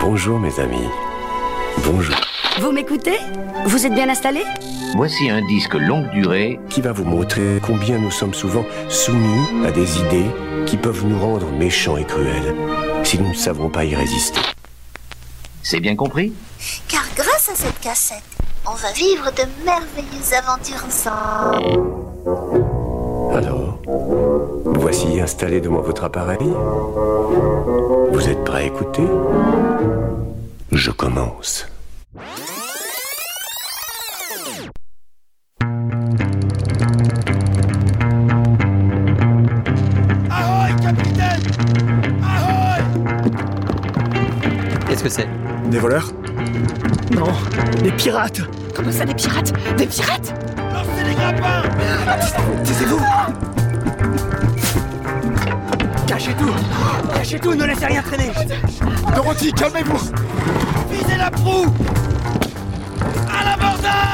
Bonjour mes amis. Bonjour. Vous m'écoutez? Vous êtes bien installé? Voici un disque longue durée Qui va vous montrer combien nous sommes souvent soumis à des idées qui peuvent nous rendre méchants et cruels si nous ne savons pas y résister. C'est bien compris? Car grâce à cette cassette, on va vivre de merveilleuses aventures ensemble. Alors, voici installé devant votre appareil. Vous êtes prêt à écouter? Je commence. Ahoy, capitaine! Ahoy! Qu'est-ce que c'est? Des voleurs? Non, des pirates! Comment ça, des pirates? Des pirates? Lancez les grappins! Taisez-vous Cachez tout. Cachez tout, ne laissez rien traîner. Dorothy, calmez-vous. Visez la proue. À l'abordage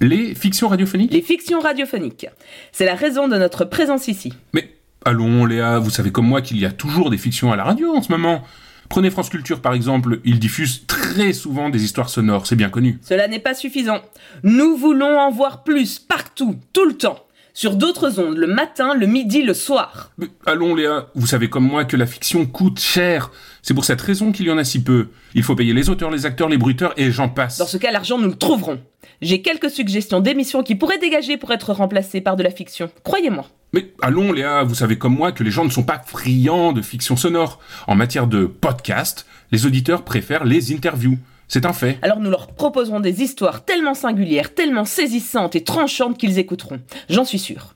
Les fictions radiophoniques. Les fictions radiophoniques. C'est la raison de notre présence ici. Mais allons, Léa, vous savez comme moi qu'il y a toujours des fictions à la radio en ce moment. Prenez France Culture par exemple, ils diffusent très souvent des histoires sonores, c'est bien connu. Cela n'est pas suffisant. Nous voulons en voir plus, partout, tout le temps. Sur d'autres ondes, le matin, le midi, le soir. Mais allons, Léa, vous savez comme moi que la fiction coûte cher. C'est pour cette raison qu'il y en a si peu. Il faut payer les auteurs, les acteurs, les bruiteurs et j'en passe. Dans ce cas, l'argent, nous le trouverons. J'ai quelques suggestions d'émissions qui pourraient dégager pour être remplacées par de la fiction. Croyez-moi. Mais allons, Léa, vous savez comme moi que les gens ne sont pas friands de fiction sonore. En matière de podcast, les auditeurs préfèrent les interviews. C'est un fait. Alors nous leur proposerons des histoires tellement singulières, tellement saisissantes et tranchantes qu'ils écouteront. J'en suis sûr.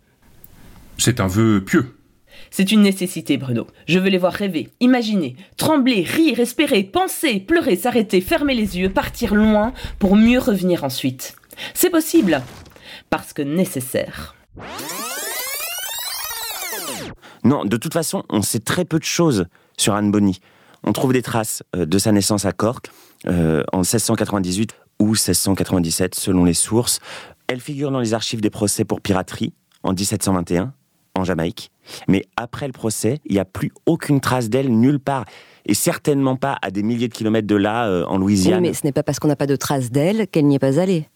C'est un vœu pieux. C'est une nécessité, Bruno. Je veux les voir rêver, imaginer, trembler, rire, espérer, penser, pleurer, s'arrêter, fermer les yeux, partir loin pour mieux revenir ensuite. C'est possible. Parce que nécessaire. Non, de toute façon, on sait très peu de choses sur Anne Bonny. On trouve des traces euh, de sa naissance à Cork euh, en 1698 ou 1697 selon les sources. Elle figure dans les archives des procès pour piraterie en 1721 en Jamaïque. Mais après le procès, il n'y a plus aucune trace d'elle nulle part. Et certainement pas à des milliers de kilomètres de là, euh, en Oui, Louisiane. mais ce n'est pas parce qu'on n'a pas de traces d'elle qu'elle n'y est pas allée.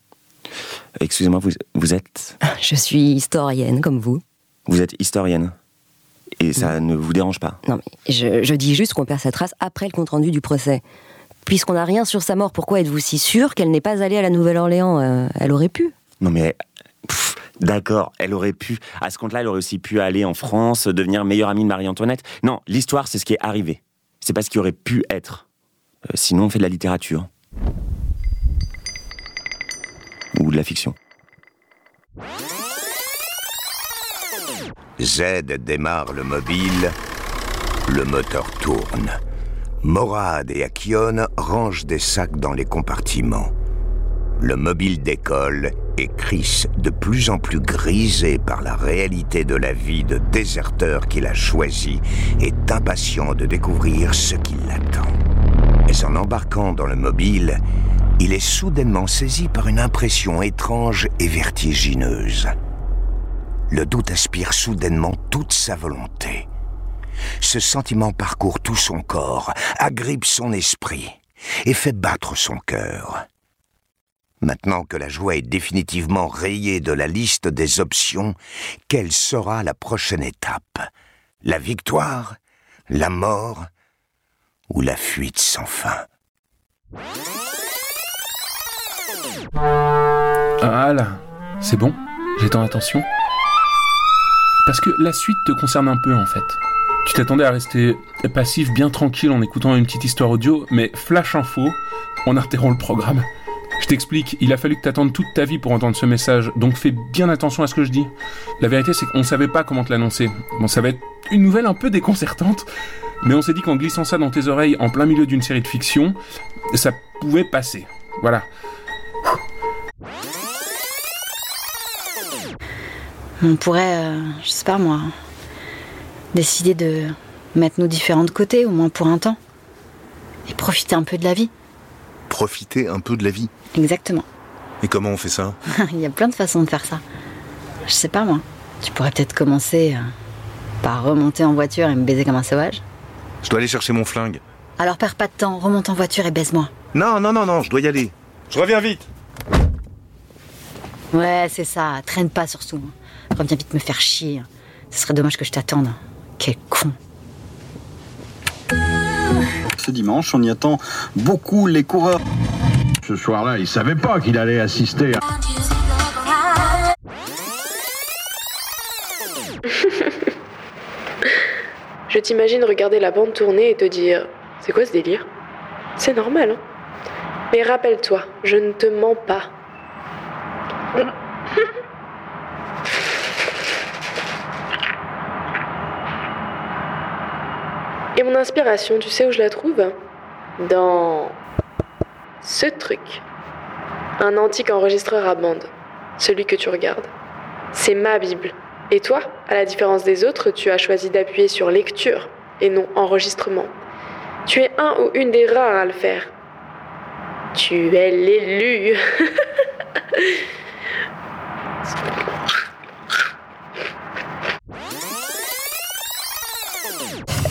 Excusez-moi, vous, vous êtes Je suis historienne, comme vous. vous êtes historienne. Et ça ne vous dérange pas? Non, mais je, je dis juste qu'on perd sa trace après le compte-rendu du procès. Puisqu'on n'a rien sur sa mort, pourquoi êtes-vous si sûr qu'elle n'est pas allée à la Nouvelle-Orléans Euh, Elle aurait pu? Non mais pff, d'accord, elle aurait pu. À ce compte-là, elle aurait aussi pu aller en France, devenir meilleure amie de Marie-Antoinette. Non, l'histoire, c'est ce qui est arrivé. C'est pas ce qui aurait pu être. Euh, sinon, on fait de la littérature. De la fiction. Z démarre le mobile, le moteur tourne. Morad et Akion rangent des sacs dans les compartiments. Le mobile décolle et Chris, de plus en plus grisé par la réalité de la vie de déserteur qu'il a choisi, est impatient de découvrir ce qui l'attend. Mais en embarquant dans le mobile, il est soudainement saisi par une impression étrange et vertigineuse. Le doute aspire soudainement toute sa volonté. Ce sentiment parcourt tout son corps, agrippe son esprit et fait battre son cœur. Maintenant que la joie est définitivement rayée de la liste des options, quelle sera la prochaine étape? La victoire La mort Ou la fuite sans fin? Ah là, c'est bon? J'ai ton attention? Parce que la suite te concerne un peu en fait. Tu t'attendais à rester passif, bien tranquille en écoutant une petite histoire audio, mais flash info, on interrompt le programme. Je t'explique, il a fallu que t'attendes toute ta vie pour entendre ce message, donc fais bien attention à ce que je dis. La vérité, c'est qu'on savait pas comment te l'annoncer. Bon, ça va être une nouvelle un peu déconcertante, mais on s'est dit qu'en glissant ça dans tes oreilles en plein milieu d'une série de fiction, ça pouvait passer. Voilà. On pourrait, euh, je sais pas moi, décider de Mettre nos différents de côté, au moins pour un temps. Et profiter un peu de la vie. Profiter un peu de la vie. Exactement. Et comment on fait ça? Il y a plein de façons de faire ça. Je sais pas moi. Tu pourrais peut-être commencer euh, par remonter en voiture et me baiser comme un sauvage. Je dois aller chercher mon flingue. Alors perds pas de temps, remonte en voiture et baise-moi. Non, non, non, non, je dois y aller. Je reviens vite. Ouais, c'est ça, traîne pas surtout. Reviens vite me faire chier. Ce serait dommage que je t'attende. Quel con. Ce dimanche, on y attend beaucoup les coureurs. Ce soir-là, il savait pas qu'il allait assister à... Je t'imagine regarder la bande tourner et te dire C'est quoi ce délire? C'est normal, hein Mais rappelle-toi, je ne te mens pas. Mon inspiration, tu sais où je la trouve? Dans ce truc. Un antique enregistreur à bande. Celui que tu regardes. C'est ma Bible. Et toi, à la différence des autres, tu as choisi d'appuyer sur lecture et non enregistrement. Tu es un ou une des rares à le faire. Tu es l'élu.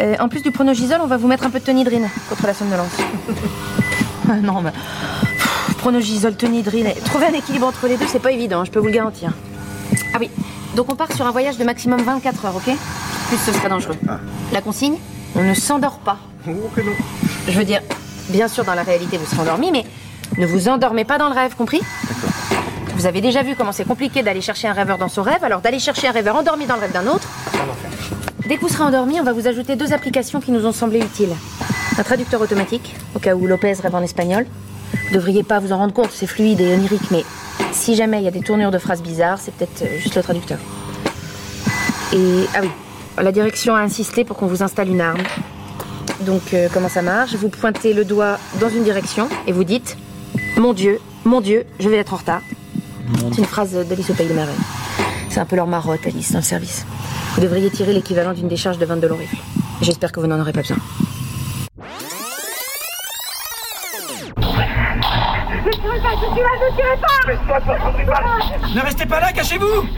Euh, en plus du pronogisol, on va vous mettre un peu de tonidrine contre la somnolence. Ah non, mais. Pff, Pronogisol, tonidrine. Trouver un équilibre entre les deux, c'est pas évident, je peux vous le garantir. Ah oui, donc on part sur un voyage de maximum 24 heures, ok? Plus ce serait dangereux. La consigne On ne s'endort pas. Je veux dire, bien sûr, dans la réalité, vous serez endormi, mais ne vous endormez pas dans le rêve, compris? Vous avez déjà vu comment c'est compliqué d'aller chercher un rêveur dans son rêve, alors d'aller chercher un rêveur endormi dans le rêve d'un autre. Dès que vous serez endormi, on va vous ajouter deux applications qui nous ont semblé utiles. Un traducteur automatique, au cas où Lopez rêve en espagnol. Vous devriez pas vous en rendre compte, c'est fluide et onirique, mais si jamais il y a des tournures de phrases bizarres, c'est peut-être euh, juste le traducteur. Et ah oui, la direction a insisté pour qu'on vous installe une arme. Donc euh, comment ça marche? Vous pointez le doigt dans une direction et vous dites Mon Dieu, mon Dieu, je vais être en retard. C'est une phrase d'Alice au Pays des Merveilles. C'est un peu leur marotte, Alice, dans le service. Vous devriez tirer l'équivalent d'une décharge de 22 longs rifles. J'espère que vous n'en aurez pas besoin. Ne tirez pas, je suis là, ne tirez pas Ne restez pas là, cachez-vous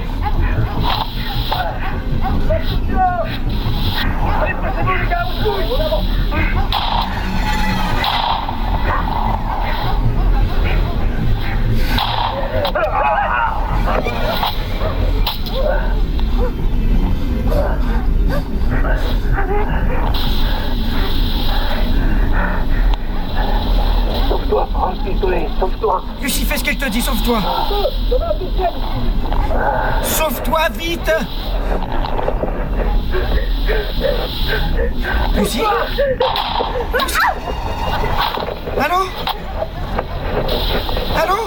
Sauve-toi, le pistolet, sauve-toi. Lucie, fais ce qu'elle te dit, sauve-toi. Sauve-toi, vite. Lucie. Lucie. Allô? Allô?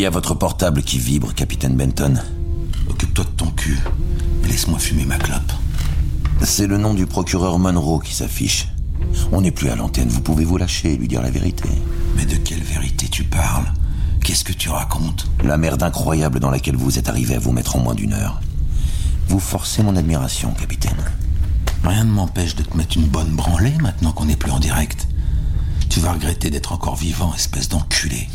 Y a votre portable qui vibre, capitaine Benton. Occupe-toi de ton cul et laisse-moi fumer ma clope. C'est le nom du procureur Monroe qui s'affiche. On n'est plus à l'antenne, vous pouvez vous lâcher et lui dire la vérité. Mais de quelle vérité tu parles? Qu'est-ce que tu racontes? La merde incroyable dans laquelle vous êtes arrivé à vous mettre en moins d'une heure. Vous forcez mon admiration, capitaine. Rien ne m'empêche de te mettre une bonne branlée maintenant qu'on n'est plus en direct. Tu vas regretter d'être encore vivant, espèce d'enculé.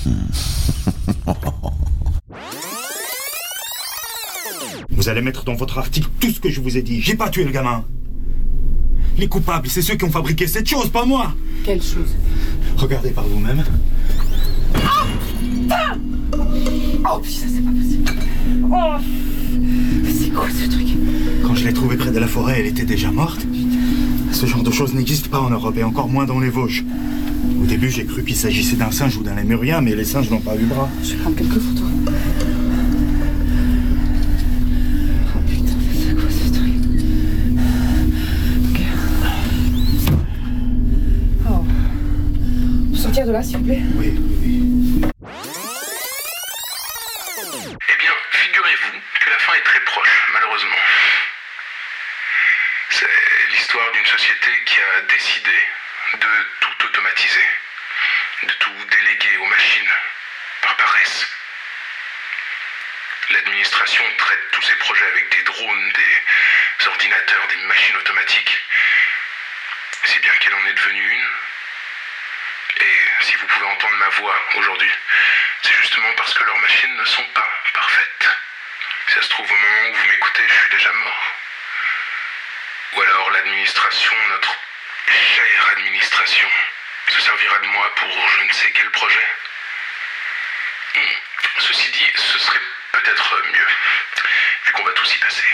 Vous allez mettre dans votre article tout ce que je vous ai dit. J'ai pas tué le gamin. Les coupables, c'est ceux qui ont fabriqué cette chose, pas moi. Quelle chose? Regardez par vous-même. Oh putain Oh putain, c'est pas possible. Oh Mais c'est quoi ce truc? Quand je l'ai trouvée près de la forêt, elle était déjà morte. Ce genre de choses n'existe pas en Europe et encore moins dans les Vosges. Au début, j'ai cru qu'il s'agissait d'un singe ou d'un lémurien, mais les singes n'ont pas eu bras. Je vais prendre quelques photos. Oh putain, c'est quoi ce truc Ok. Oh. Vous sortir de là, s'il vous plaît Oui, Eh bien, figurez-vous que la fin est très proche, malheureusement. C'est l'histoire d'une société qui a décidé de tout automatiser, de tout déléguer aux machines, par laisse. L'administration traite tous ces projets avec des drones, des ordinateurs, des machines automatiques. Si bien qu'elle en est devenue une. Et si vous pouvez entendre ma voix aujourd'hui, c'est justement parce que leurs machines ne sont pas parfaites. Si ça se trouve, au moment où vous m'écoutez, je suis déjà mort. Ou alors l'administration, notre chère administration, se servira de moi pour je ne sais quel projet. Hmm. Ceci dit, ce serait peut-être mieux, vu qu'on va tous y passer.